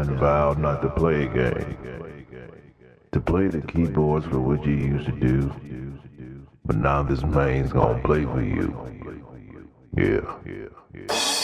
and vowed not to play a game. To play the keyboards for what you used to do, but now this man's gonna play for you. Yeah.